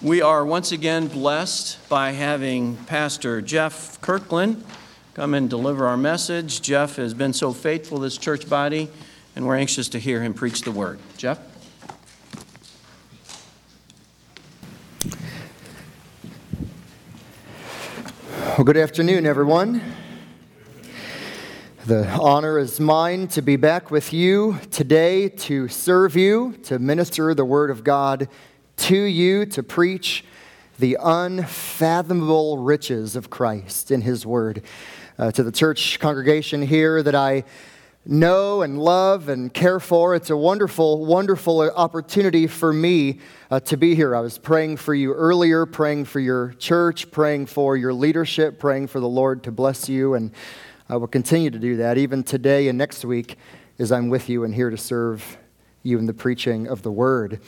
We are once again blessed by having Pastor Jeff Kirkland come and deliver our message. Jeff has been so faithful to this church body, and we're anxious to hear him preach the word. Jeff? Well, good afternoon, everyone. The honor is mine to be back with you today to serve you, to minister the Word of God to you to preach the unfathomable riches of Christ in His Word. Uh, to the church congregation here that I know and love and care for, it's a wonderful, wonderful opportunity for me uh, to be here. I was praying for you earlier, praying for your church, praying for your leadership, praying for the Lord to bless you, and I will continue to do that even today and next week as I'm with you and here to serve you in the preaching of the Word.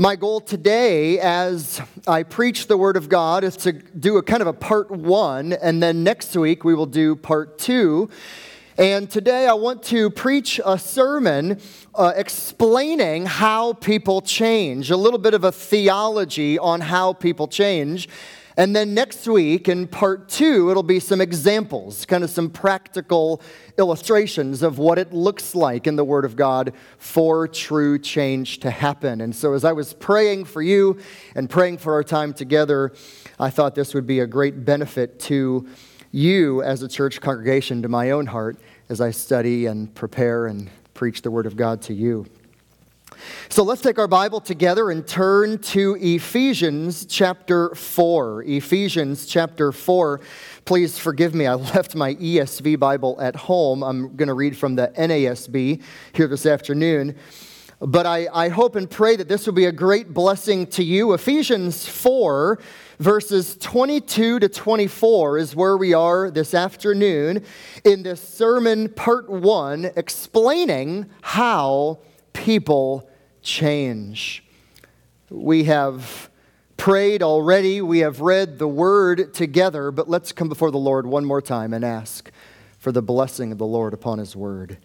My goal today, as I preach the Word of God, is to do a kind of a part one, and then next week we will do part two. And today I want to preach a sermon uh, explaining how people change, a little bit of a theology on how people change. And then next week, in part two, it'll be some examples, kind of some practical illustrations of what it looks like in the Word of God for true change to happen. And so, as I was praying for you and praying for our time together, I thought this would be a great benefit to you as a church congregation, to my own heart, as I study and prepare and preach the Word of God to you. So let's take our Bible together and turn to Ephesians chapter 4. Ephesians chapter 4. Please forgive me, I left my ESV Bible at home. I'm going to read from the NASB here this afternoon. But I, I hope and pray that this will be a great blessing to you. Ephesians 4, verses 22 to 24 is where we are this afternoon in this sermon, part one, explaining how people change. We have prayed already, we have read the word together, but let's come before the Lord one more time and ask for the blessing of the Lord upon his word.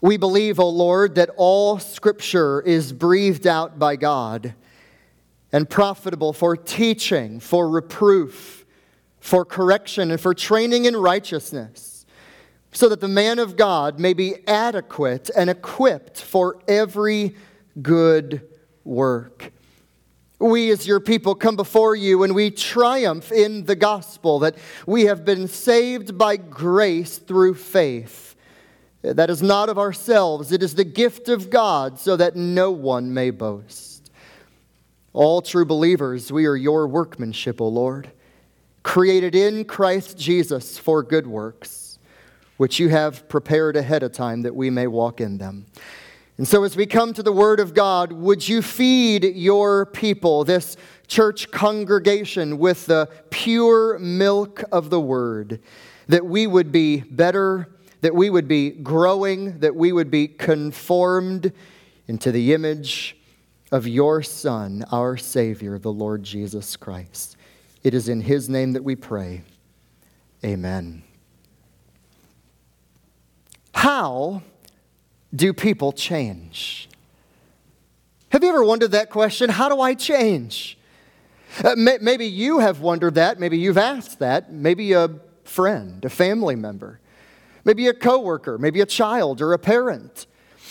We believe, O Lord, that all scripture is breathed out by God and profitable for teaching, for reproof, for correction, and for training in righteousness so that the man of God may be adequate and equipped for every good work. We, as your people, come before you and we triumph in the gospel that we have been saved by grace through faith. That is not of ourselves, it is the gift of God, so that no one may boast. All true believers, we are your workmanship, O Lord, created in Christ Jesus for good works which you have prepared ahead of time that we may walk in them. And so, as we come to the Word of God, would you feed your people, this church congregation, with the pure milk of the Word, that we would be better, that we would be growing, that we would be conformed into the image of your Son, our Savior, the Lord Jesus Christ. It is in His name that we pray. Amen. How do people change? Have you ever wondered that question? How do I change? Uh, may, maybe you have wondered that. Maybe you've asked that. Maybe a friend, a family member, maybe a coworker, maybe a child or a parent.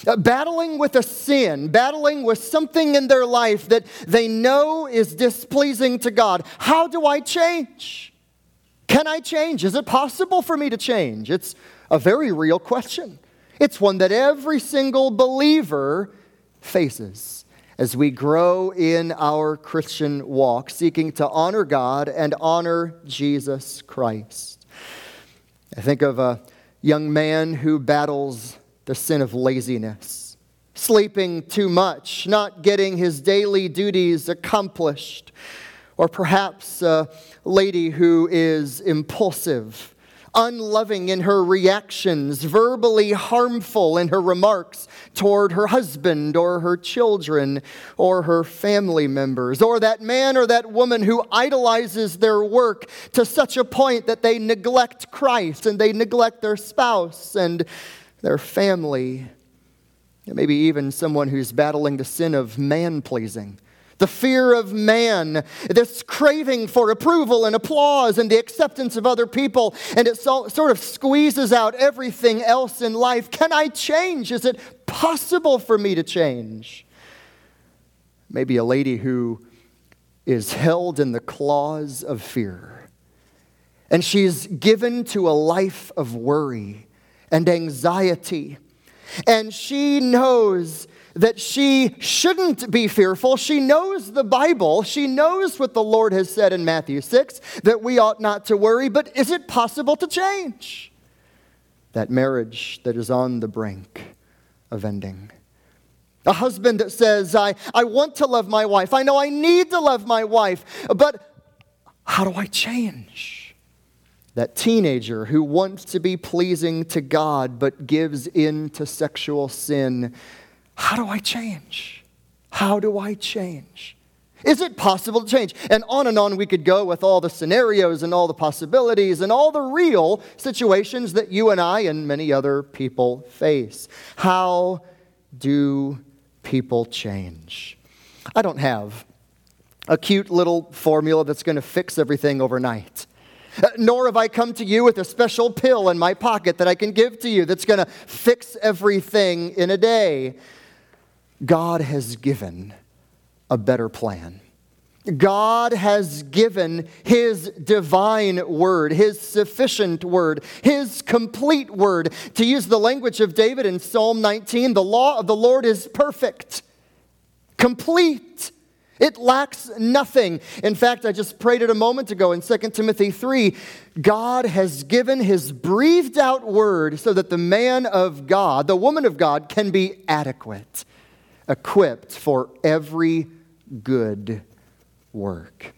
Uh, battling with a sin, battling with something in their life that they know is displeasing to God. How do I change? Can I change? Is it possible for me to change? It's a very real question. It's one that every single believer faces as we grow in our Christian walk, seeking to honor God and honor Jesus Christ. I think of a young man who battles the sin of laziness, sleeping too much, not getting his daily duties accomplished, or perhaps a lady who is impulsive unloving in her reactions, verbally harmful in her remarks toward her husband or her children or her family members, or that man or that woman who idolizes their work to such a point that they neglect Christ and they neglect their spouse and their family. maybe even someone who's battling the sin of man pleasing the fear of man, this craving for approval and applause and the acceptance of other people, and it so, sort of squeezes out everything else in life. Can I change? Is it possible for me to change? Maybe a lady who is held in the claws of fear, and she's given to a life of worry and anxiety, and she knows that she shouldn't be fearful. She knows the Bible. She knows what the Lord has said in Matthew 6 that we ought not to worry, but is it possible to change? That marriage that is on the brink of ending. A husband that says, I, I want to love my wife. I know I need to love my wife, but how do I change? That teenager who wants to be pleasing to God but gives in to sexual sin how do I change? How do I change? Is it possible to change? And on and on we could go with all the scenarios and all the possibilities and all the real situations that you and I and many other people face. How do people change? I don't have a cute little formula that's going to fix everything overnight. Uh, nor have I come to you with a special pill in my pocket that I can give to you that's going to fix everything in a day. God has given a better plan. God has given His divine word, His sufficient word, His complete word. To use the language of David in Psalm 19, the law of the Lord is perfect, complete. It lacks nothing. In fact, I just prayed it a moment ago in 2 Timothy 3. God has given his breathed out word so that the man of God, the woman of God, can be adequate equipped for every good work.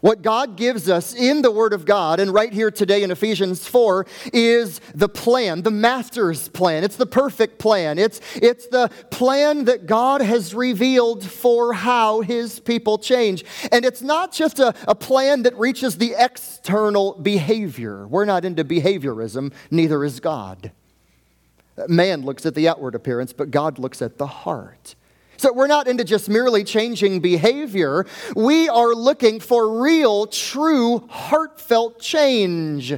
What God gives us in the Word of God, and right here today in Ephesians 4, is the plan, the master's plan. It's the perfect plan. It's, it's the plan that God has revealed for how His people change. And it's not just a, a plan that reaches the external behavior. We're not into behaviorism, neither is God. Man looks at the outward appearance, but God looks at the heart. So we're not into just merely changing behavior. We are looking for real, true, heartfelt change.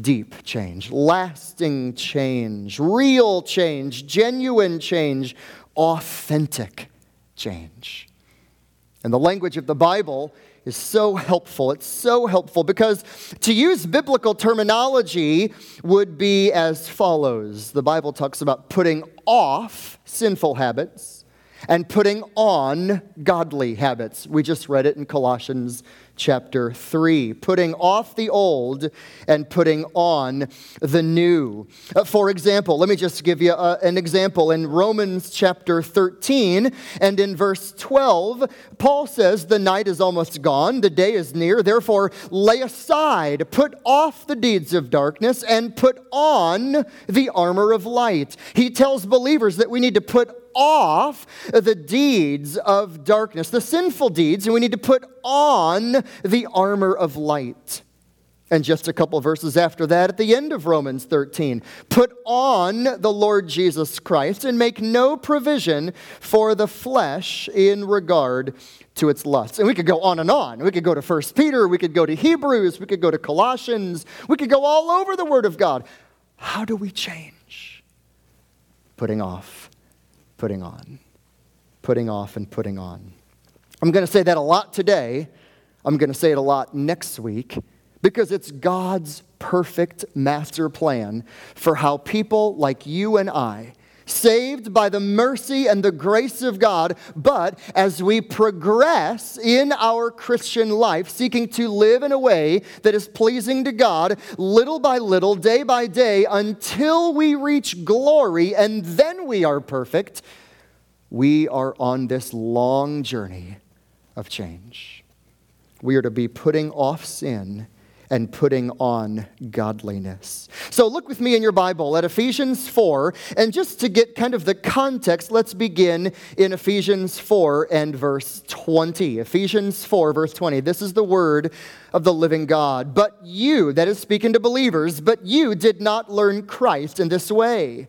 Deep change, lasting change, real change, genuine change, authentic change. And the language of the Bible is so helpful. It's so helpful because to use biblical terminology would be as follows The Bible talks about putting off sinful habits and putting on godly habits. We just read it in Colossians chapter 3, putting off the old and putting on the new. Uh, for example, let me just give you a, uh, an example. In Romans chapter 13 and in verse 12, Paul says, The night is almost gone, the day is near. Therefore, lay aside, put off the deeds of darkness, and put on the armor of light. He tells believers that we need to put off the deeds of darkness, the sinful deeds, and we need to put on the armor of light. And just a couple verses after that, at the end of Romans 13, put on the Lord Jesus Christ and make no provision for the flesh in regard to its lusts. And we could go on and on. We could go to 1 Peter, we could go to Hebrews, we could go to Colossians, we could go all over the Word of God. How do we change? Putting off, putting on, putting off, and putting on. I'm going to say that a lot today. I'm going to say it a lot next week because it's God's perfect master plan for how people like you and I, saved by the mercy and the grace of God, but as we progress in our Christian life, seeking to live in a way that is pleasing to God, little by little, day by day, until we reach glory and then we are perfect, we are on this long journey of change. We are to be putting off sin and putting on godliness. So look with me in your Bible at Ephesians 4, and just to get kind of the context, let's begin in Ephesians 4 and verse 20. Ephesians 4, verse 20. This is the word of the living God. But you, that is speaking to believers, but you did not learn Christ in this way.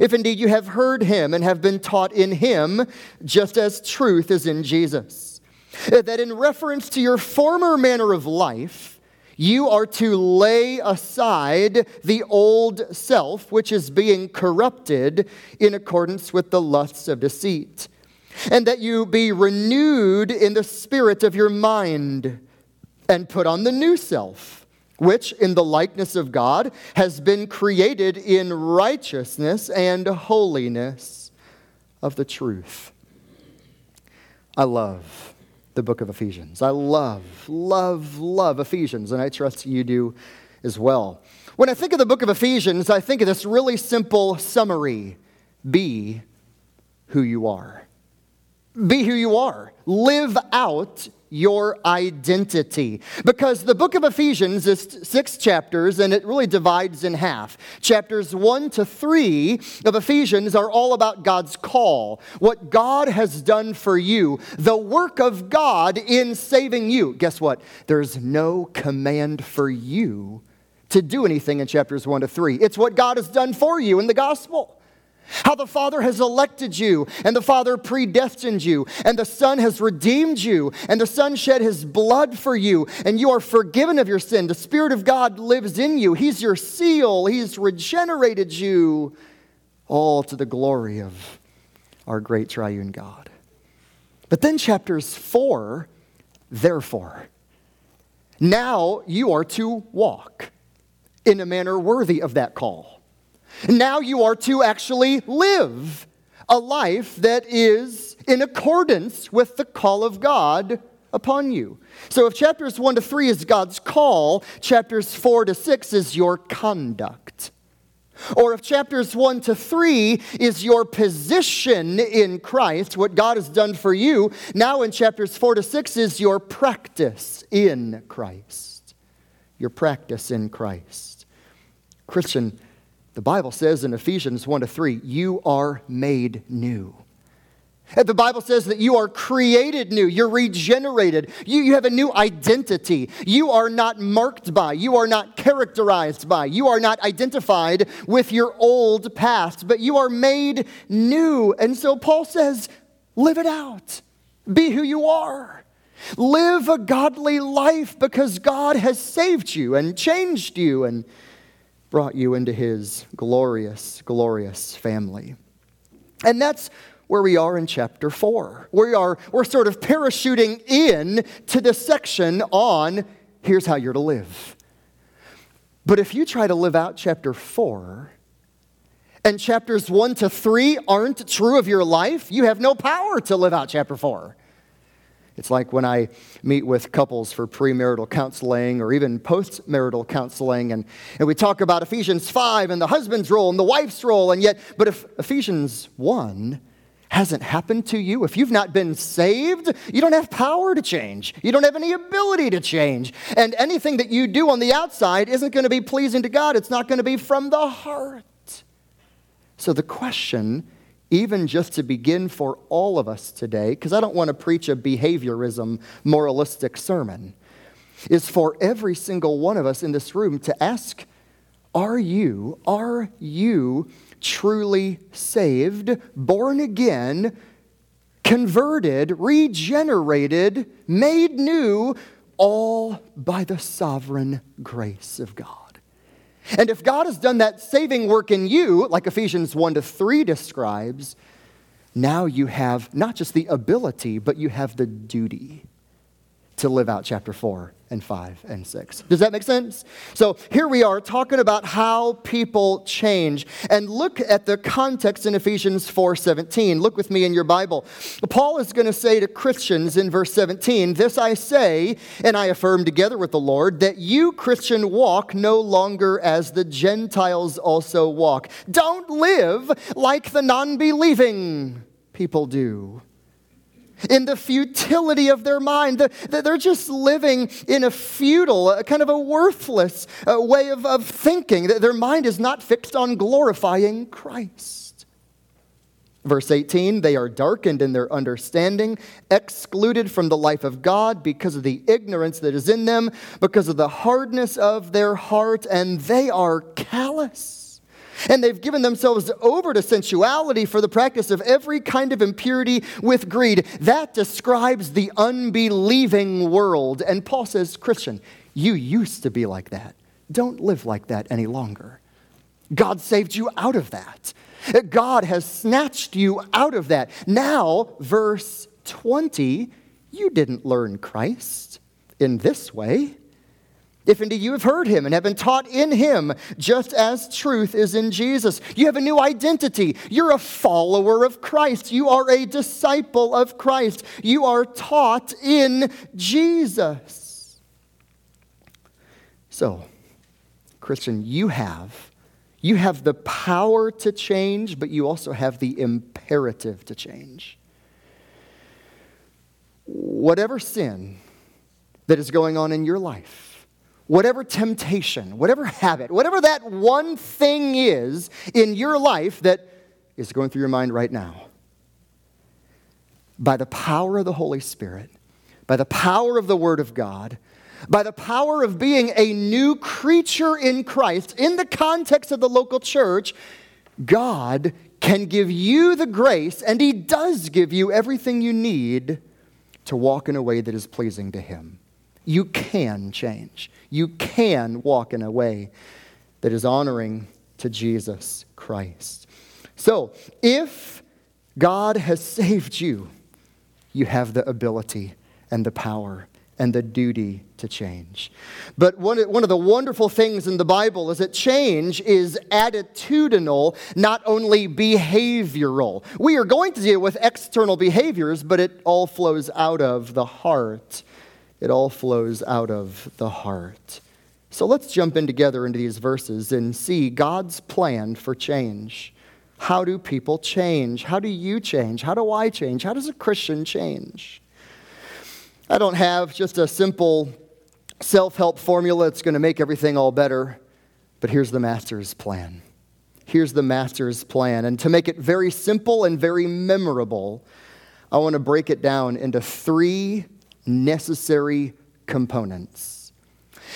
if indeed you have heard him and have been taught in him, just as truth is in Jesus. That in reference to your former manner of life, you are to lay aside the old self, which is being corrupted in accordance with the lusts of deceit, and that you be renewed in the spirit of your mind, and put on the new self which in the likeness of God has been created in righteousness and holiness of the truth. I love the book of Ephesians. I love, love, love Ephesians, and I trust you do as well. When I think of the book of Ephesians, I think of this really simple summary be who you are. Be who you are. Live out your identity. Because the book of Ephesians is six chapters and it really divides in half. Chapters one to three of Ephesians are all about God's call, what God has done for you, the work of God in saving you. Guess what? There's no command for you to do anything in chapters one to three. It's what God has done for you in the gospel. How the Father has elected you, and the Father predestined you, and the Son has redeemed you, and the Son shed his blood for you, and you are forgiven of your sin. The Spirit of God lives in you. He's your seal, He's regenerated you, all to the glory of our great triune God. But then, chapters four, therefore, now you are to walk in a manner worthy of that call. Now you are to actually live a life that is in accordance with the call of God upon you. So if chapters 1 to 3 is God's call, chapters 4 to 6 is your conduct. Or if chapters 1 to 3 is your position in Christ, what God has done for you, now in chapters 4 to 6 is your practice in Christ. Your practice in Christ. Christian, the Bible says in Ephesians 1 to 3, you are made new. The Bible says that you are created new, you're regenerated, you, you have a new identity. You are not marked by, you are not characterized by, you are not identified with your old past, but you are made new. And so Paul says, live it out, be who you are. Live a godly life because God has saved you and changed you and brought you into his glorious, glorious family. And that's where we are in chapter 4. We are, we're sort of parachuting in to the section on here's how you're to live. But if you try to live out chapter 4, and chapters 1 to 3 aren't true of your life, you have no power to live out chapter 4. It's like when I meet with couples for premarital counseling or even postmarital counseling, and, and we talk about Ephesians 5 and the husband's role and the wife's role, and yet, but if Ephesians 1 hasn't happened to you, if you've not been saved, you don't have power to change. You don't have any ability to change. And anything that you do on the outside isn't going to be pleasing to God, it's not going to be from the heart. So the question even just to begin for all of us today, because I don't want to preach a behaviorism, moralistic sermon, is for every single one of us in this room to ask Are you, are you truly saved, born again, converted, regenerated, made new, all by the sovereign grace of God? And if God has done that saving work in you, like Ephesians 1 to 3 describes, now you have not just the ability, but you have the duty to live out chapter 4 and 5 and 6. Does that make sense? So here we are talking about how people change. And look at the context in Ephesians 4:17. Look with me in your Bible. Paul is going to say to Christians in verse 17, "This I say, and I affirm together with the Lord, that you Christian walk no longer as the Gentiles also walk. Don't live like the non-believing people do." In the futility of their mind. That they're just living in a futile, kind of a worthless uh, way of, of thinking. That their mind is not fixed on glorifying Christ. Verse 18, they are darkened in their understanding, excluded from the life of God because of the ignorance that is in them, because of the hardness of their heart, and they are callous And they've given themselves over to sensuality for the practice of every kind of impurity with greed. That describes the unbelieving world. And Paul says, Christian, you used to be like that. Don't live like that any longer. God saved you out of that. God has snatched you out of that. Now, verse 20, you didn't learn Christ in this way. If indeed you have heard him and have been taught in him, just as truth is in Jesus, you have a new identity. You're a follower of Christ. You are a disciple of Christ. You are taught in Jesus. So, Christian, you have you have the power to change, but you also have the imperative to change. Whatever sin that is going on in your life, whatever temptation, whatever habit, whatever that one thing is in your life that is going through your mind right now, by the power of the Holy Spirit, by the power of the Word of God, by the power of being a new creature in Christ, in the context of the local church, God can give you the grace, and He does give you everything you need to walk in a way that is pleasing to Him. You can change. You can walk in a way that is honoring to Jesus Christ. So, if God has saved you, you have the ability and the power and the duty to change. But one, one of the wonderful things in the Bible is that change is attitudinal, not only behavioral. We are going to deal with external behaviors, but it all flows out of the heart. It all flows out of the heart. So let's jump in together into these verses and see God's plan for change. How do people change? How do you change? How do I change? How does a Christian change? I don't have just a simple self help formula that's going to make everything all better, but here's the Master's plan. Here's the Master's plan. And to make it very simple and very memorable, I want to break it down into three necessary components.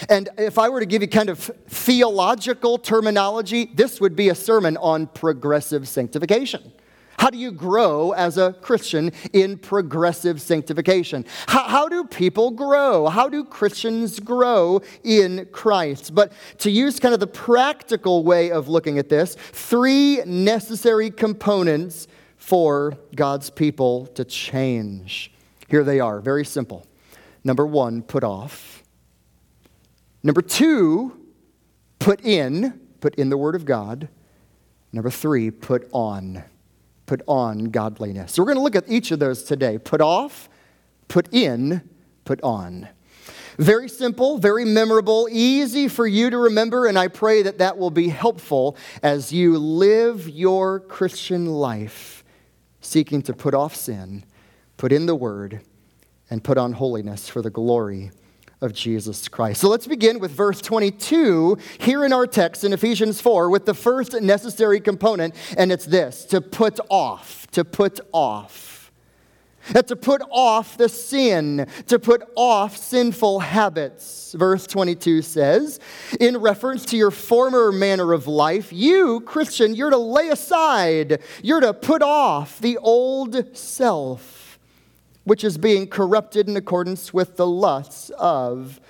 And if I were to give you kind of theological terminology, this would be a sermon on progressive sanctification. How do you grow as a Christian in progressive sanctification? How, how, do people grow? How do Christians grow in Christ? But to use kind of the practical way of looking at this, three necessary components for God's people to change. Here they are, very simple. Number one, put off. Number two, put in, put in the Word of God. Number three, put on put on godliness. So we're going to look at each of those today put off, put in, put on. Very simple, very memorable, easy for you to remember, and I pray that that will be helpful as you live your Christian life seeking to put off sin, put in the Word, and put on holiness for the glory of Jesus Christ. So let's begin with verse 22 here in our text in Ephesians 4 with the first necessary component, and it's this to put off, to put off. That to put off the sin, to put off sinful habits. Verse 22 says, in reference to your former manner of life, you, Christian, you're to lay aside, you're to put off the old self which is being corrupted in accordance with the lusts of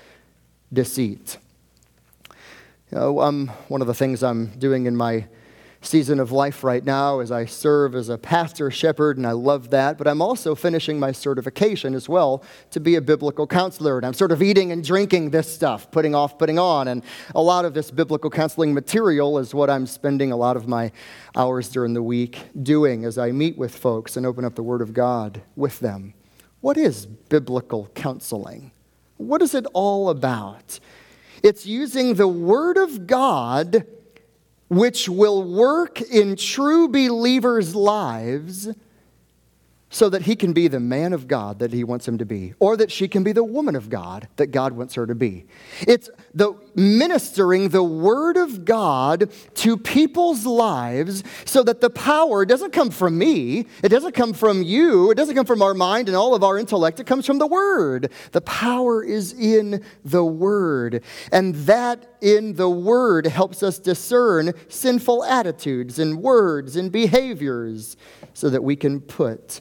deceit. You know, um, one of the things I'm doing in my season of life right now is I serve as a pastor shepherd, and I love that. But I'm also finishing my certification as well to be a biblical counselor. And I'm sort of eating and drinking this stuff, putting off, putting on. And a lot of this biblical counseling material is what I'm spending a lot of my hours during the week doing as I meet with folks and open up the Word of God with them. What is biblical counseling? What is it all about? It's using the Word of God, which will work in true believers' lives, so that he can be the man of God that he wants him to be, or that she can be the woman of God that God wants her to be. It's the ministering the word of God to people's lives so that the power doesn't come from me, it doesn't come from you, it doesn't come from our mind and all of our intellect, it comes from the word. The power is in the word. And that in the word helps us discern sinful attitudes and words and behaviors so that we can put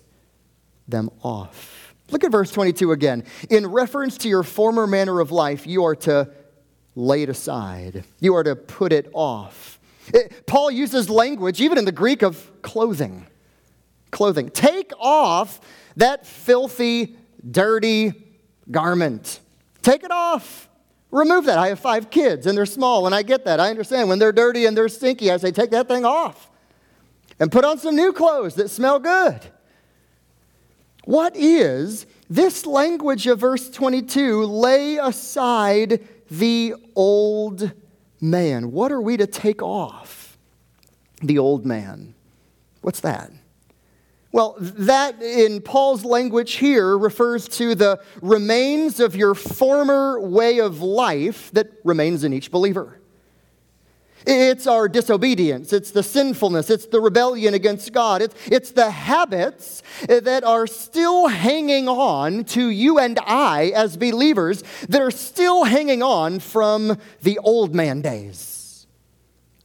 them off. Look at verse 22 again. In reference to your former manner of life, you are to lay it aside, you are to put it off. It, Paul uses language, even in the Greek, of clothing. Clothing. Take off that filthy, dirty garment. Take it off. Remove that. I have five kids and they're small, and I get that. I understand. When they're dirty and they're stinky, I say, take that thing off and put on some new clothes that smell good. What is this language of verse 22 lay aside the old man? What are we to take off? The old man. What's that? Well, that in Paul's language here refers to the remains of your former way of life that remains in each believer. It's our disobedience. It's the sinfulness. It's the rebellion against God. It's, it's the habits that are still hanging on to you and I as believers that are still hanging on from the old man days.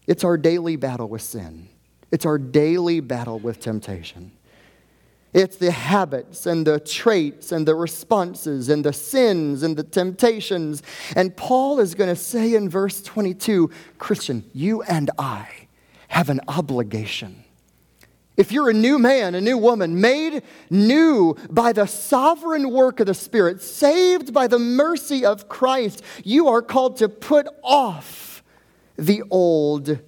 It's our daily battle with sin, it's our daily battle with temptation. It's the habits and the traits and the responses and the sins and the temptations. And Paul is going to say in verse 22 Christian, you and I have an obligation. If you're a new man, a new woman, made new by the sovereign work of the Spirit, saved by the mercy of Christ, you are called to put off the old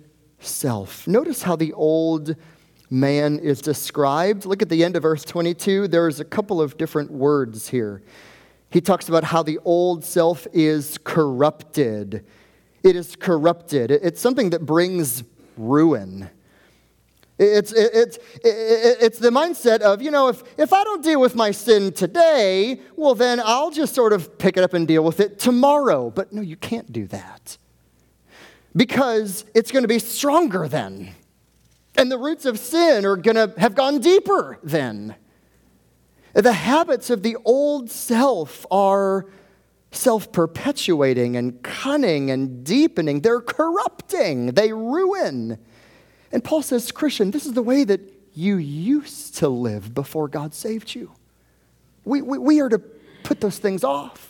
self. Notice how the old man is described. Look at the end of verse 22. There's a couple of different words here. He talks about how the old self is corrupted. It is corrupted. It's something that brings ruin. It's, it's, it's the mindset of, you know, if, if I don't deal with my sin today, well, then I'll just sort of pick it up and deal with it tomorrow. But no, you can't do that because it's going to be stronger then. And the roots of sin are going to have gone deeper then. The habits of the old self are self perpetuating and cunning and deepening. They're corrupting, they ruin. And Paul says, Christian, this is the way that you used to live before God saved you. We, we, we are to put those things off.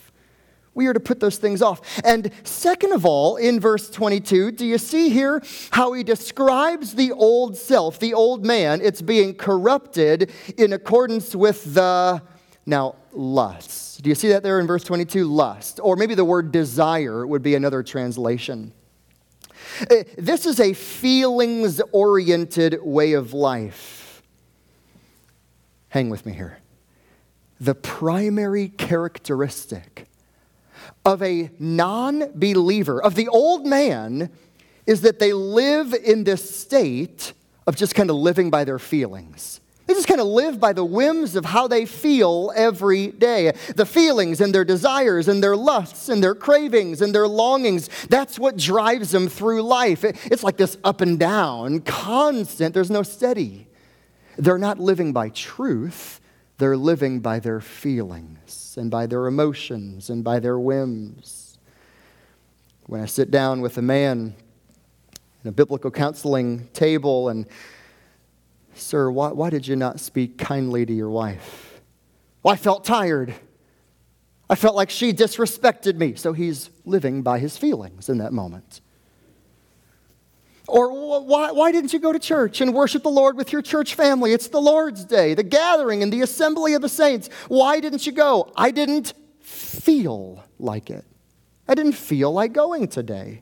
We are to put those things off. And second of all, in verse 22, do you see here how he describes the old self, the old man? It's being corrupted in accordance with the, now, lust. Do you see that there in verse 22? Lust. Or maybe the word desire would be another translation. Uh, this is a feelings oriented way of life. Hang with me here. The primary characteristic of a non believer, of the old man, is that they live in this state of just kind of living by their feelings. They just kind of live by the whims of how they feel every day. The feelings and their desires and their lusts and their cravings and their longings. That's what drives them through life. It's like this up and down, constant. There's no steady. They're not living by truth, they're living by their feelings and by their emotions and by their whims. When I sit down with a man in a biblical counseling table and, Sir, why, why did you not speak kindly to your wife? Well, I felt tired. I felt like she disrespected me. So he's living by his feelings in that moment. Or why, why didn't you go to church and worship the Lord with your church family? It's the Lord's Day, the gathering and the assembly of the saints. Why didn't you go? I didn't feel like it. I didn't feel like going today.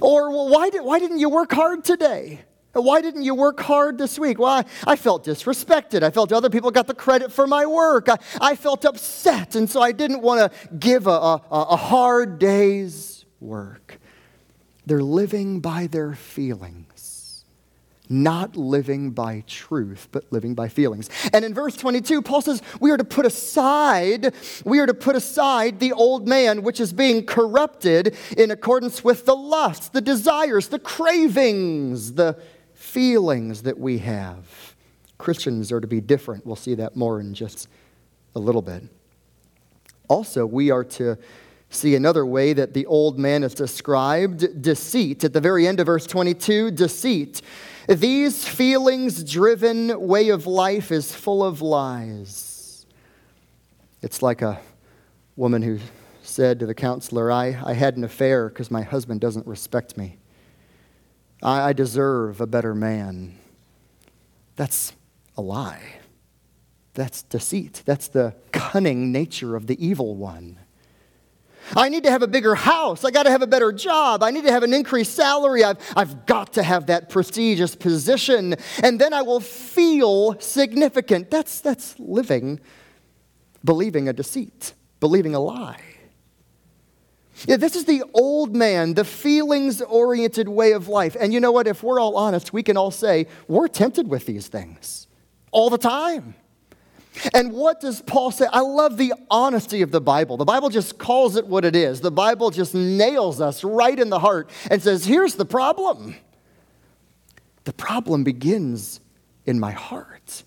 Or well, why, did, why didn't you work hard today? Why didn't you work hard this week? Well, I, I, felt disrespected. I felt other people got the credit for my work. I, I felt upset, and so I didn't want to give a, a, a hard day's work. They're living by their feelings, not living by truth, but living by feelings. And in verse 22, Paul says we are to put aside, we are to put aside the old man which is being corrupted in accordance with the lusts, the desires, the cravings, the feelings that we have. Christians are to be different. We'll see that more in just a little bit. Also, we are to see another way that the old man is described deceit. At the very end of verse 22, deceit. These feelings driven way of life is full of lies. It's like a woman who said to the counselor, I, I had an affair because my husband doesn't respect me. I, I deserve a better man. That's a lie. That's deceit. That's the cunning nature of the evil one. I need to have a bigger house. I got to have a better job. I need to have an increased salary. I've, I've got to have that prestigious position. And then I will feel significant. That's, that's living, believing a deceit, believing a lie. Yeah, this is the old man, the feelings oriented way of life. And you know what? If we're all honest, we can all say we're tempted with these things all the time. And what does Paul say? I love the honesty of the Bible. The Bible just calls it what it is. The Bible just nails us right in the heart and says, here's the problem. The problem begins in my heart.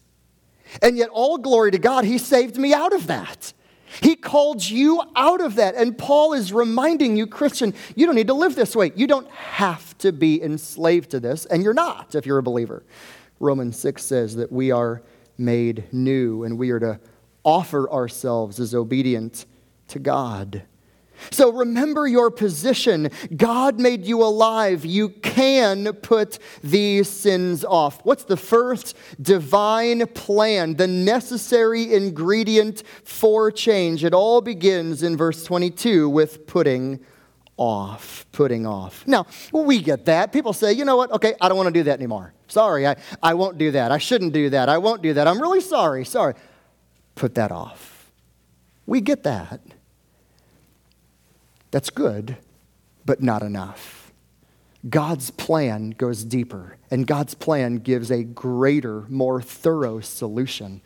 And yet, all glory to God, He saved me out of that. He called you out of that. And Paul is reminding you, Christian, you don't need to live this way. You don't have to be enslaved to this, and you're not if you're a believer. Romans 6 says that we are made new, and we are to offer ourselves as obedient to God. So remember your position. God made you alive. You can put these sins off. What's the first divine plan, the necessary ingredient for change? It all begins in verse 22 with putting off. Putting off. Now, we get that. People say, you know what? Okay, I don't want to do that anymore. Sorry, I, I won't do that. I shouldn't do that. I won't do that. I'm really sorry. Sorry. Put that off. We get that. That's good, but not enough. God's plan goes deeper, and God's plan gives a greater, more thorough solution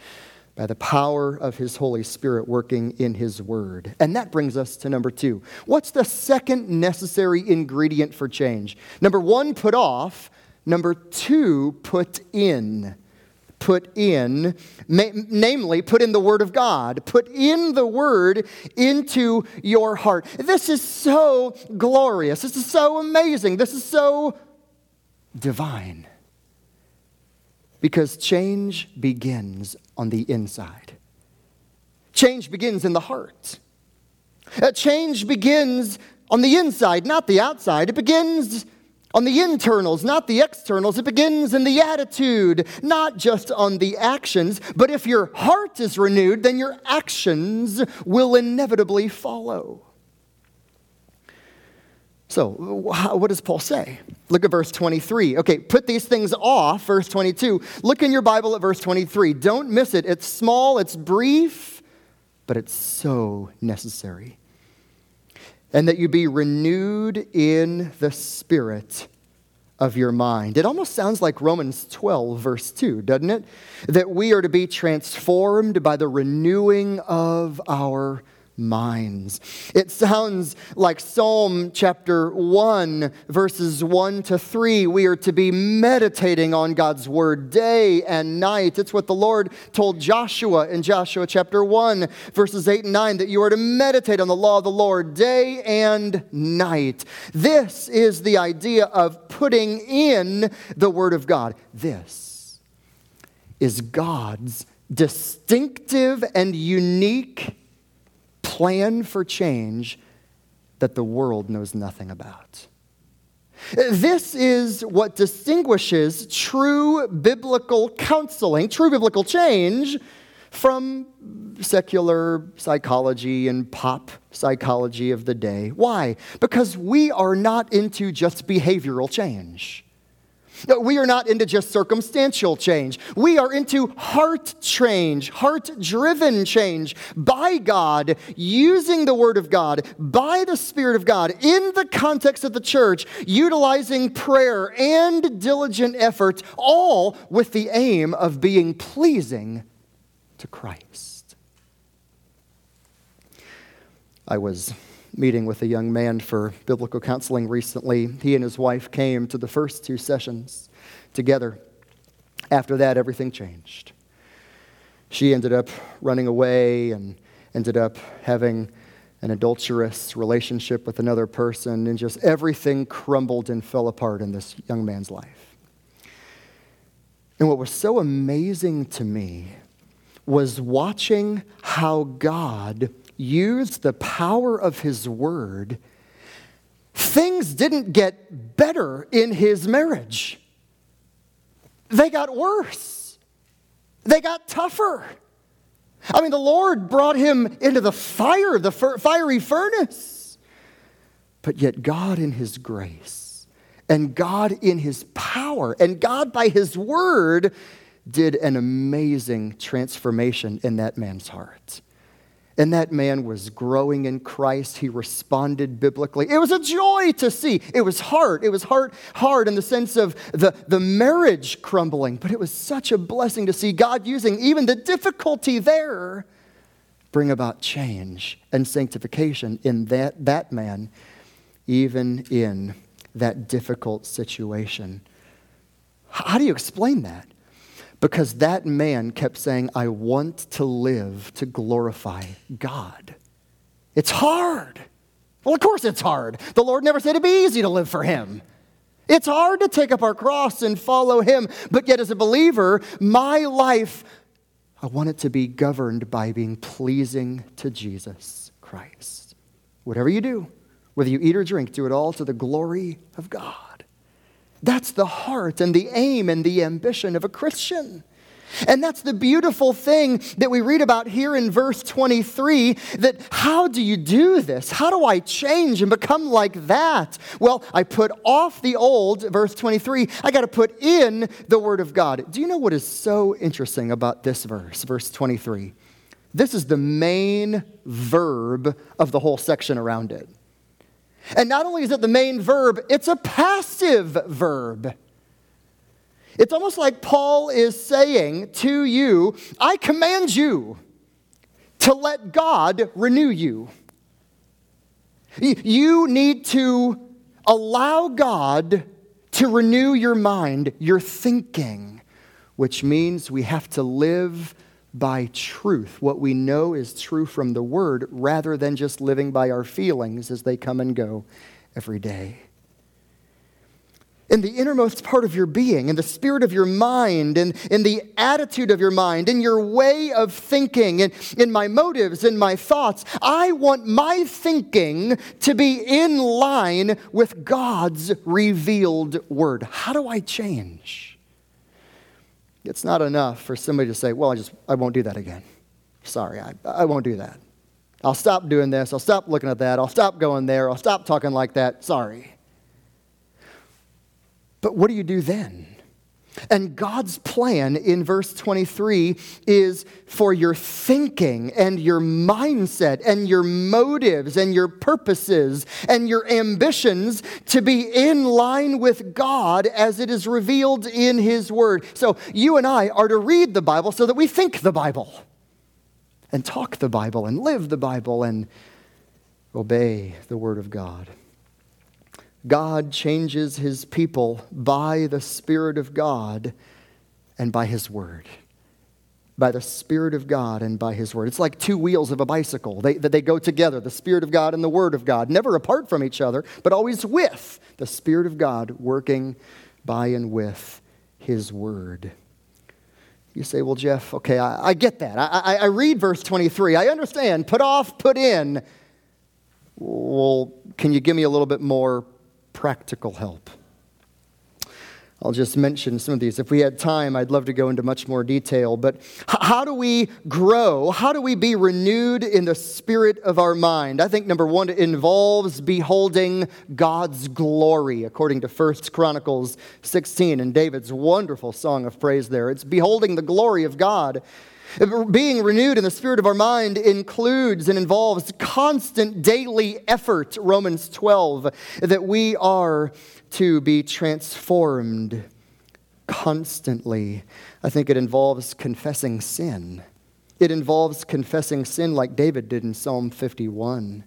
by the power of His Holy Spirit working in His Word. And that brings us to number two. What's the second necessary ingredient for change? Number one, put off. Number two, put in. Put in, namely, put in the Word of God. Put in the Word into your heart. This is so glorious. This is so amazing. This is so divine. Because change begins on the inside, change begins in the heart. Uh, change begins on the inside, not the outside. It begins on the internals, not the externals. It begins in the attitude, not just on the actions. But if your heart is renewed, then your actions will inevitably follow. So, what does Paul say? Look at verse 23. Okay, put these things off, verse 22. Look in your Bible at verse 23. Don't miss it. It's small, it's brief, but it's so necessary and that you be renewed in the spirit of your mind. It almost sounds like Romans 12, verse 2, doesn't it? That we are to be transformed by the renewing of our minds. It sounds like Psalm chapter 1, verses 1 to 3. We are to be meditating on God's word day and night. It's what the Lord told Joshua in Joshua chapter 1, verses 8 and 9, that you are to meditate on the law of the Lord day and night. This is the idea of putting in the word of God. This is God's distinctive and unique plan for change that the world knows nothing about. This is what distinguishes true biblical counseling, true biblical change, from secular psychology and pop psychology of the day. Why? Because we are not into just behavioral change. We are not into just circumstantial change. We are into heart change, heart driven change by God, using the Word of God, by the Spirit of God, in the context of the church, utilizing prayer and diligent effort, all with the aim of being pleasing to Christ. I was meeting with a young man for biblical counseling recently. He and his wife came to the first two sessions together. After that, everything changed. She ended up running away and ended up having an adulterous relationship with another person, and just everything crumbled and fell apart in this young man's life. And what was so amazing to me was watching how God used the power of his word, things didn't get better in his marriage. They got worse. They got tougher. I mean, the Lord brought him into the fire, the fiery furnace. But yet, God in his grace, and God in his power, and God by his word did an amazing transformation in that man's heart. And that man was growing in Christ. He responded biblically. It was a joy to see. It was hard. It was hard, hard in the sense of the, the marriage crumbling, but it was such a blessing to see God using even the difficulty there bring about change and sanctification in that, that man, even in that difficult situation. How do you explain that? Because that man kept saying, I want to live to glorify God. It's hard. Well, of course it's hard. The Lord never said it'd be easy to live for Him. It's hard to take up our cross and follow Him, but yet as a believer, my life, I want it to be governed by being pleasing to Jesus Christ. Whatever you do, whether you eat or drink, do it all to the glory of God. That's the heart and the aim and the ambition of a Christian. And that's the beautiful thing that we read about here in verse 23 that how do you do this? How do I change and become like that? Well, I put off the old, verse 23, I got to put in the Word of God. Do you know what is so interesting about this verse, verse 23? This is the main verb of the whole section around it. And not only is it the main verb, it's a passive verb. It's almost like Paul is saying to you, I command you to let God renew you. You need to allow God to renew your mind, your thinking, which means we have to live by truth, what we know is true from the Word, rather than just living by our feelings as they come and go every day. In the innermost part of your being, in the spirit of your mind, in, in the attitude of your mind, in your way of thinking, in, in my motives, in my thoughts, I want my thinking to be in line with God's revealed word. How do I change? It's not enough for somebody to say, well, I just, I won't do that again. Sorry, I, I won't do that. I'll stop doing this. I'll stop looking at that. I'll stop going there. I'll stop talking like that. Sorry. But what do you do then? And God's plan in verse 23 is for your thinking and your mindset and your motives and your purposes and your ambitions to be in line with God as it is revealed in His Word. So you and I are to read the Bible so that we think the Bible and talk the Bible and live the Bible and obey the Word of God. God changes his people by the Spirit of God and by his word. By the Spirit of God and by his word. It's like two wheels of a bicycle. They, they go together, the Spirit of God and the Word of God, never apart from each other, but always with the Spirit of God working by and with his word. You say, well, Jeff, okay, I, I get that. I, I, I read verse 23. I understand. Put off, put in. Well, can you give me a little bit more practical help. I'll just mention some of these. If we had time, I'd love to go into much more detail. But how do we grow? How do we be renewed in the spirit of our mind? I think number one, it involves beholding God's glory, according to 1 Chronicles 16 and David's wonderful song of praise there. It's beholding the glory of God. Being renewed in the spirit of our mind includes and involves constant daily effort, Romans 12, that we are to be transformed constantly. I think it involves confessing sin. It involves confessing sin like David did in Psalm 51.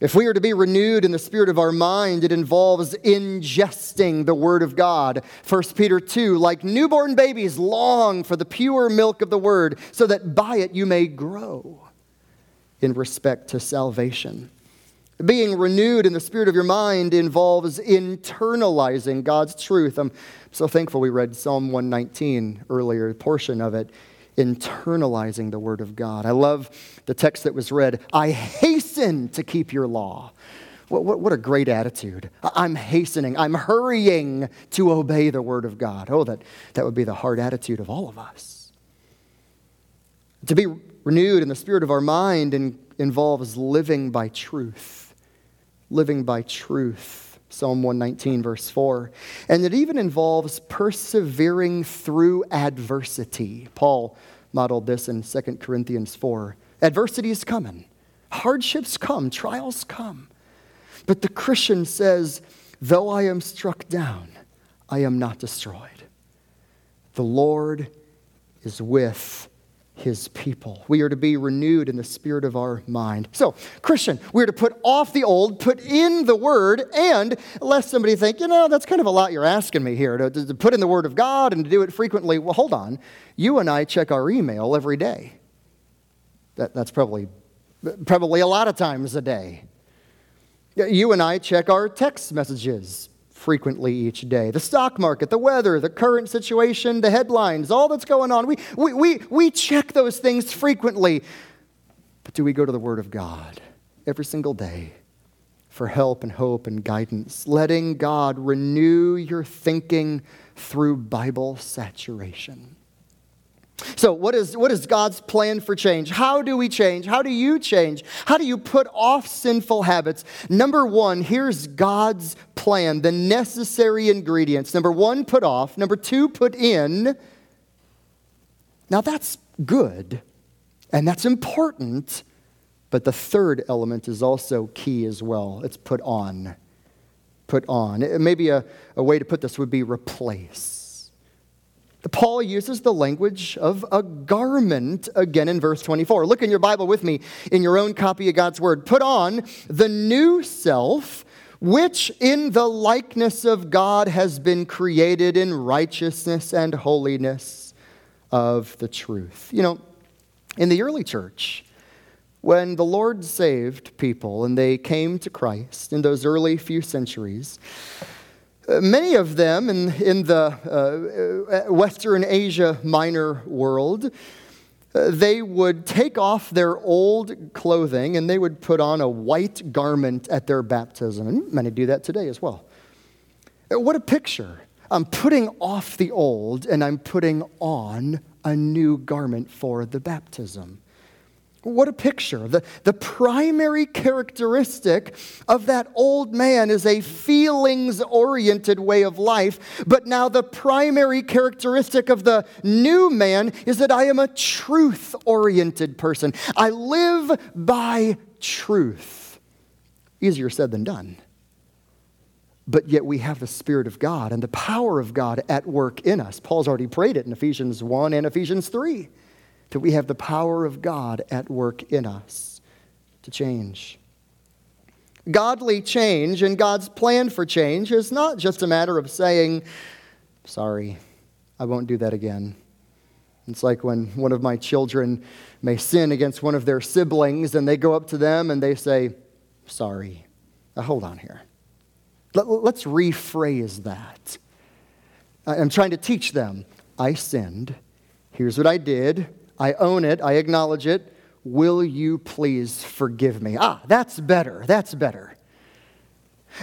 If we are to be renewed in the spirit of our mind, it involves ingesting the Word of God. 1 Peter 2 like newborn babies, long for the pure milk of the Word, so that by it you may grow in respect to salvation. Being renewed in the spirit of your mind involves internalizing God's truth. I'm so thankful we read Psalm 119 earlier, a portion of it, internalizing the Word of God. I love the text that was read I hasten to keep your law. What, what, what, a great attitude. I'm hastening, I'm hurrying to obey the Word of God. Oh, that, that would be the hard attitude of all of us. To be renewed in the spirit of our mind in, involves living by truth living by truth. Psalm 119, verse 4. And it even involves persevering through adversity. Paul modeled this in 2 Corinthians 4. Adversity is coming, hardships come, trials come. But the Christian says, Though I am struck down, I am not destroyed. The Lord is with his people. We are to be renewed in the spirit of our mind. So, Christian, we're to put off the old, put in the word, and lest somebody think, you know, that's kind of a lot you're asking me here to, to put in the word of God and to do it frequently. Well, hold on. You and I check our email every day. That, that's probably, probably a lot of times a day. You and I check our text messages frequently each day. The stock market, the weather, the current situation, the headlines, all that's going on. We, we, we, we check those things frequently. But do we go to the Word of God every single day for help and hope and guidance? Letting God renew your thinking through Bible saturation. So, what is, what is God's plan for change? How do we change? How do you change? How do you put off sinful habits? Number one, here's God's plan, the necessary ingredients. Number one, put off. Number two, put in. Now, that's good and that's important, but the third element is also key as well. It's put on. Put on. Maybe a, a way to put this would be replace. Paul uses the language of a garment again in verse 24. Look in your Bible with me in your own copy of God's Word. Put on the new self, which in the likeness of God has been created in righteousness and holiness of the truth. You know, in the early church, when the Lord saved people and they came to Christ in those early few centuries, Many of them in, in the uh, Western Asia Minor world, uh, they would take off their old clothing and they would put on a white garment at their baptism. And many do that today as well. Uh, what a picture. I'm putting off the old and I'm putting on a new garment for the baptism. What a picture. The, the primary characteristic of that old man is a feelings oriented way of life. But now, the primary characteristic of the new man is that I am a truth oriented person. I live by truth. Easier said than done. But yet, we have the Spirit of God and the power of God at work in us. Paul's already prayed it in Ephesians 1 and Ephesians 3 that we have the power of God at work in us to change. Godly change and God's plan for change is not just a matter of saying, Sorry, I won't do that again. It's like when one of my children may sin against one of their siblings and they go up to them and they say, Sorry. Now, hold on here. Let, us rephrase that. I'm trying to teach them I sinned. Here's what I did. I own it, I acknowledge it. Will you please forgive me? Ah, that's better. That's better.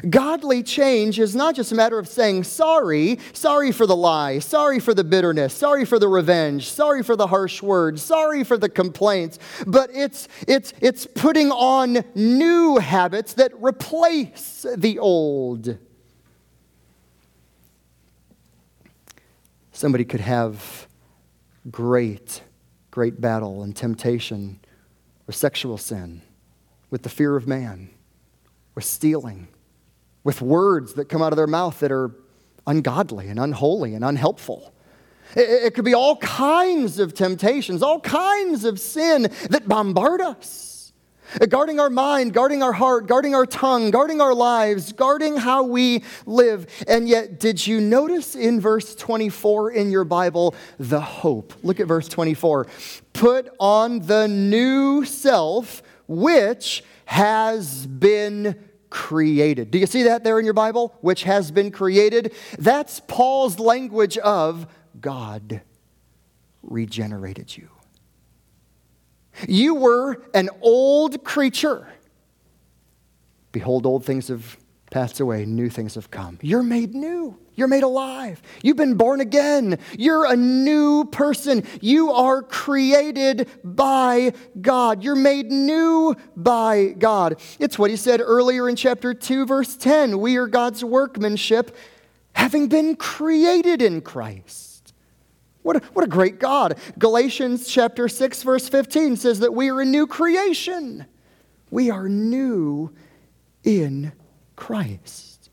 Godly change is not just a matter of saying sorry, sorry for the lie, sorry for the bitterness, sorry for the revenge, sorry for the harsh words, sorry for the complaints, but it's, it's, it's putting on new habits that replace the old. Somebody could have great, great battle and temptation with sexual sin, with the fear of man, with stealing with words that come out of their mouth that are ungodly and unholy and unhelpful. It, could be all kinds of temptations, all kinds of sin that bombard us. Guarding our mind, guarding our heart, guarding our tongue, guarding our lives, guarding how we live. And yet, did you notice in verse 24 in your Bible the hope? Look at verse 24. Put on the new self, which has been created. Do you see that there in your Bible? Which has been created. That's Paul's language of God regenerated you. You were an old creature. Behold, old things have passed away, new things have come. You're made new. You're made alive. You've been born again. You're a new person. You are created by God. You're made new by God. It's what he said earlier in chapter 2, verse 10. We are God's workmanship, having been created in Christ. What a, what a great God. Galatians chapter 6, verse 15 says that we are a new creation. We are new in Christ.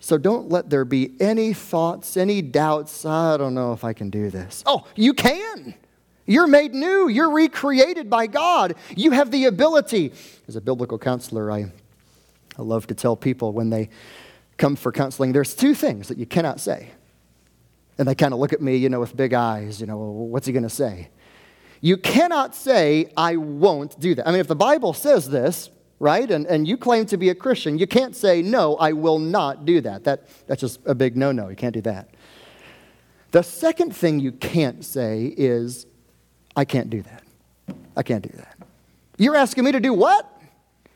So don't let there be any thoughts, any doubts. I don't know if I can do this. Oh, you can. You're made new. You're recreated by God. You have the ability. As a biblical counselor, I, I love to tell people when they come for counseling, there's two things that you cannot say. And they kind of look at me, you know, with big eyes, you know, what's he going to say? You cannot say, I won't do that. I mean, if the Bible says this, right? And, and you claim to be a Christian, you can't say, no, I will not do that. that that's just a big no no. You can't do that. The second thing you can't say is, I can't do that. I can't do that. You're asking me to do what?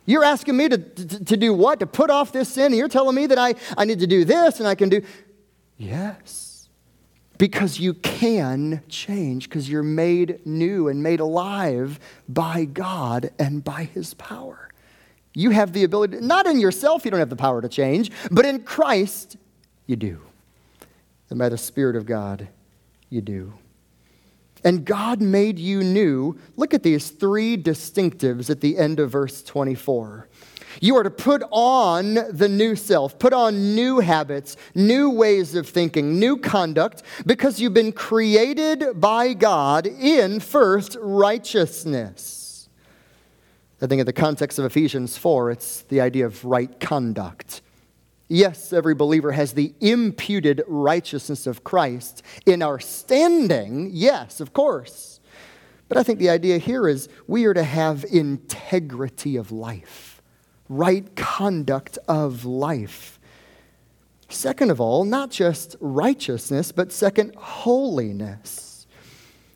You're asking me to, to, to do what? To put off this sin? And you're telling me that I, I need to do this and I can do. Yes. Because you can change, because you're made new and made alive by God and by His power. You have the ability, not in yourself, you don't have the power to change, but in Christ, you do. And by the Spirit of God, you do. And God made you new. Look at these three distinctives at the end of verse 24. You are to put on the new self, put on new habits, new ways of thinking, new conduct, because you've been created by God in first righteousness. I think in the context of Ephesians 4, it's the idea of right conduct. Yes, every believer has the imputed righteousness of Christ in our standing. Yes, of course. But I think the idea here is we are to have integrity of life, right conduct of life. Second of all, not just righteousness, but second, holiness.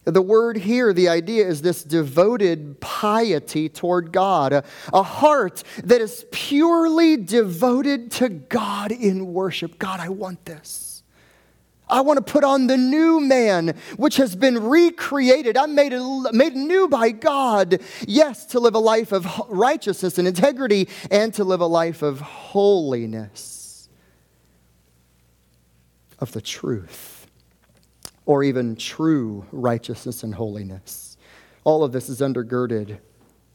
The word here, the idea is this devoted piety toward God, a, a, heart that is purely devoted to God in worship. God, I want this. I want to put on the new man, which has been recreated. I'm made, made new by God. Yes, to live a life of righteousness and integrity, and to live a life of holiness, of the truth or even true righteousness and holiness. All of this is undergirded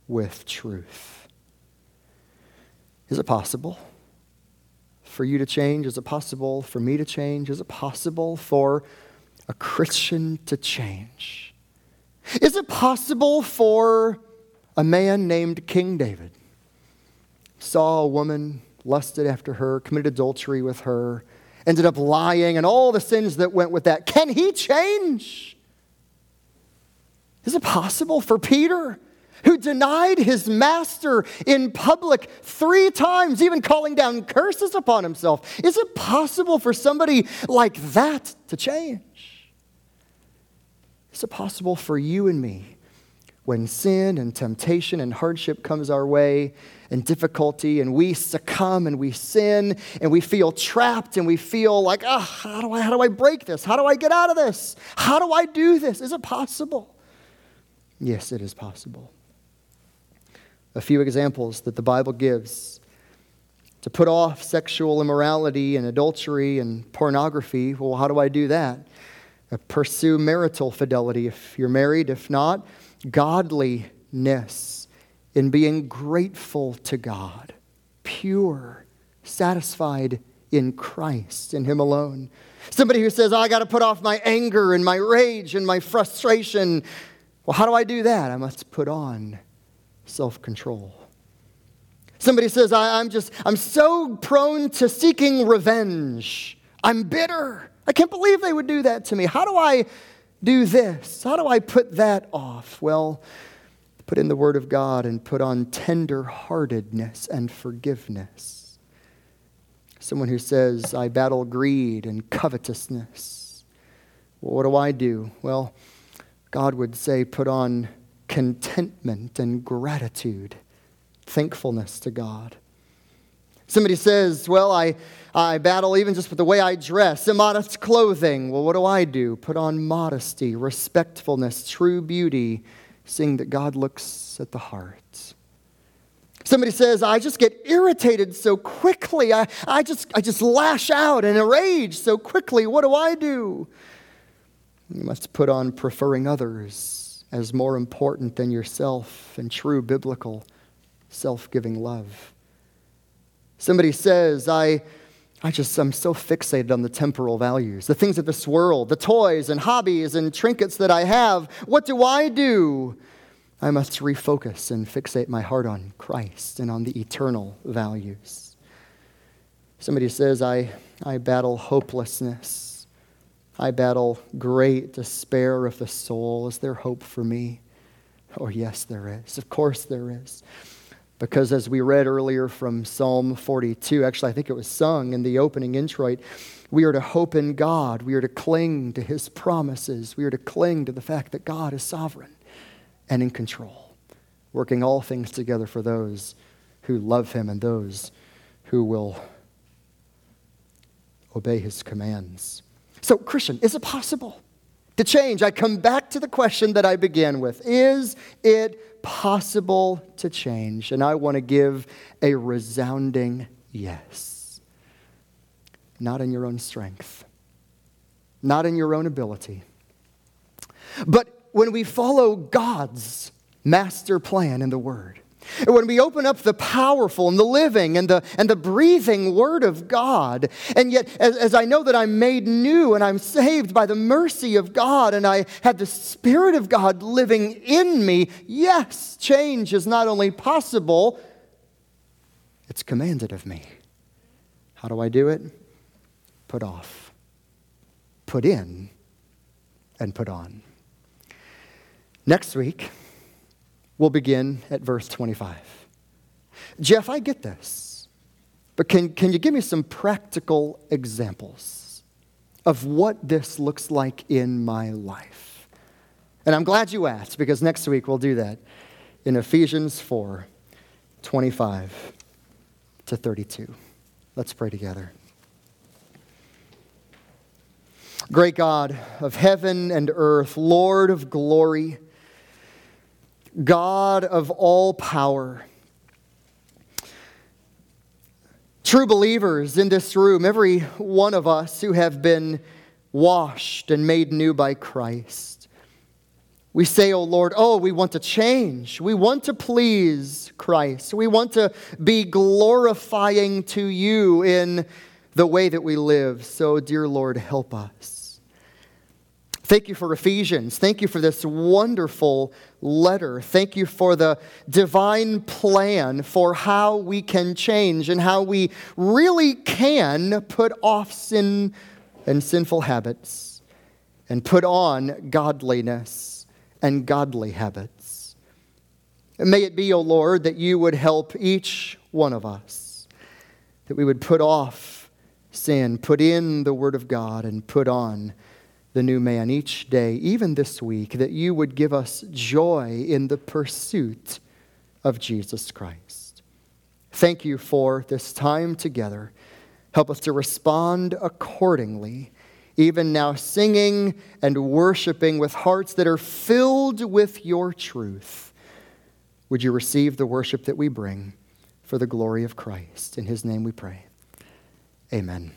with truth. Is it possible for you to change? Is it possible for me to change? Is it possible for a Christian to change? Is it possible for a man named King David? Saw a woman, lusted after her, committed adultery with her, ended up lying, and all the sins that went with that. Can he change? Is it possible for Peter, who denied his master in public three times, even calling down curses upon himself? Is it possible for somebody like that to change? Is it possible for you and me, when sin and temptation and hardship comes our way and difficulty and we succumb and we sin and we feel trapped and we feel like, oh, how do I, how do I break this? How do I get out of this? How do I do this? Is it possible? Yes, it is possible. A few examples that the Bible gives to put off sexual immorality and adultery and pornography. Well, how do I do that? Pursue marital fidelity if you're married. If not, godliness in being grateful to God, pure, satisfied in Christ, in Him alone. Somebody who says, oh, I got to put off my anger and my rage and my frustration. Well, how do I do that? I must put on self control. Somebody says, I, am just, I'm so prone to seeking revenge. I'm bitter. I can't believe they would do that to me. How do I do this? How do I put that off? Well, put in the Word of God and put on tender heartedness and forgiveness. Someone who says, I battle greed and covetousness. Well, what do I do? Well, God would say, put on contentment and gratitude, thankfulness to God. Somebody says, Well, I, I battle even just with the way I dress, immodest clothing. Well, what do I do? Put on modesty, respectfulness, true beauty, seeing that God looks at the heart. Somebody says, I just get irritated so quickly. I, I, just, I just lash out and rage so quickly. What do I do? You must put on preferring others as more important than yourself and true biblical self giving love. Somebody says, I, I just, I'm so fixated on the temporal values, the things of this world, the toys and hobbies and trinkets that I have. What do I do? I must refocus and fixate my heart on Christ and on the eternal values. Somebody says, I, I battle hopelessness I battle great despair of the soul. Is there hope for me? Oh, yes, there is. Of course, there is. Because as we read earlier from Psalm 42, actually, I think it was sung in the opening introit, we are to hope in God. We are to cling to his promises. We are to cling to the fact that God is sovereign and in control, working all things together for those who love him and those who will obey his commands. So, Christian, is it possible to change? I come back to the question that I began with Is it possible to change? And I want to give a resounding yes. Not in your own strength, not in your own ability, but when we follow God's master plan in the Word. When we open up the powerful and the living and the, and the breathing Word of God, and yet as, as I know that I'm made new and I'm saved by the mercy of God and I have the Spirit of God living in me, yes, change is not only possible, it's commanded of me. How do I do it? Put off, put in, and put on. Next week, We'll begin at verse 25. Jeff, I get this, but can, can you give me some practical examples of what this looks like in my life? And I'm glad you asked because next week we'll do that in Ephesians 4 25 to 32. Let's pray together. Great God of heaven and earth, Lord of glory, God of all power. True believers in this room, every one of us who have been washed and made new by Christ. We say, Oh Lord, oh, we want to change. We want to please Christ. We want to be glorifying to you in the way that we live. So, dear Lord, help us. Thank you for Ephesians. Thank you for this wonderful letter. Thank you for the divine plan for how we can change and how we really can put off sin and sinful habits and put on godliness and godly habits. May it be, O Lord, that you would help each one of us, that we would put off sin, put in the Word of God, and put on the new man each day, even this week, that you would give us joy in the pursuit of Jesus Christ. Thank you for this time together. Help us to respond accordingly, even now singing and worshiping with hearts that are filled with your truth. Would you receive the worship that we bring for the glory of Christ? In his name we pray. Amen.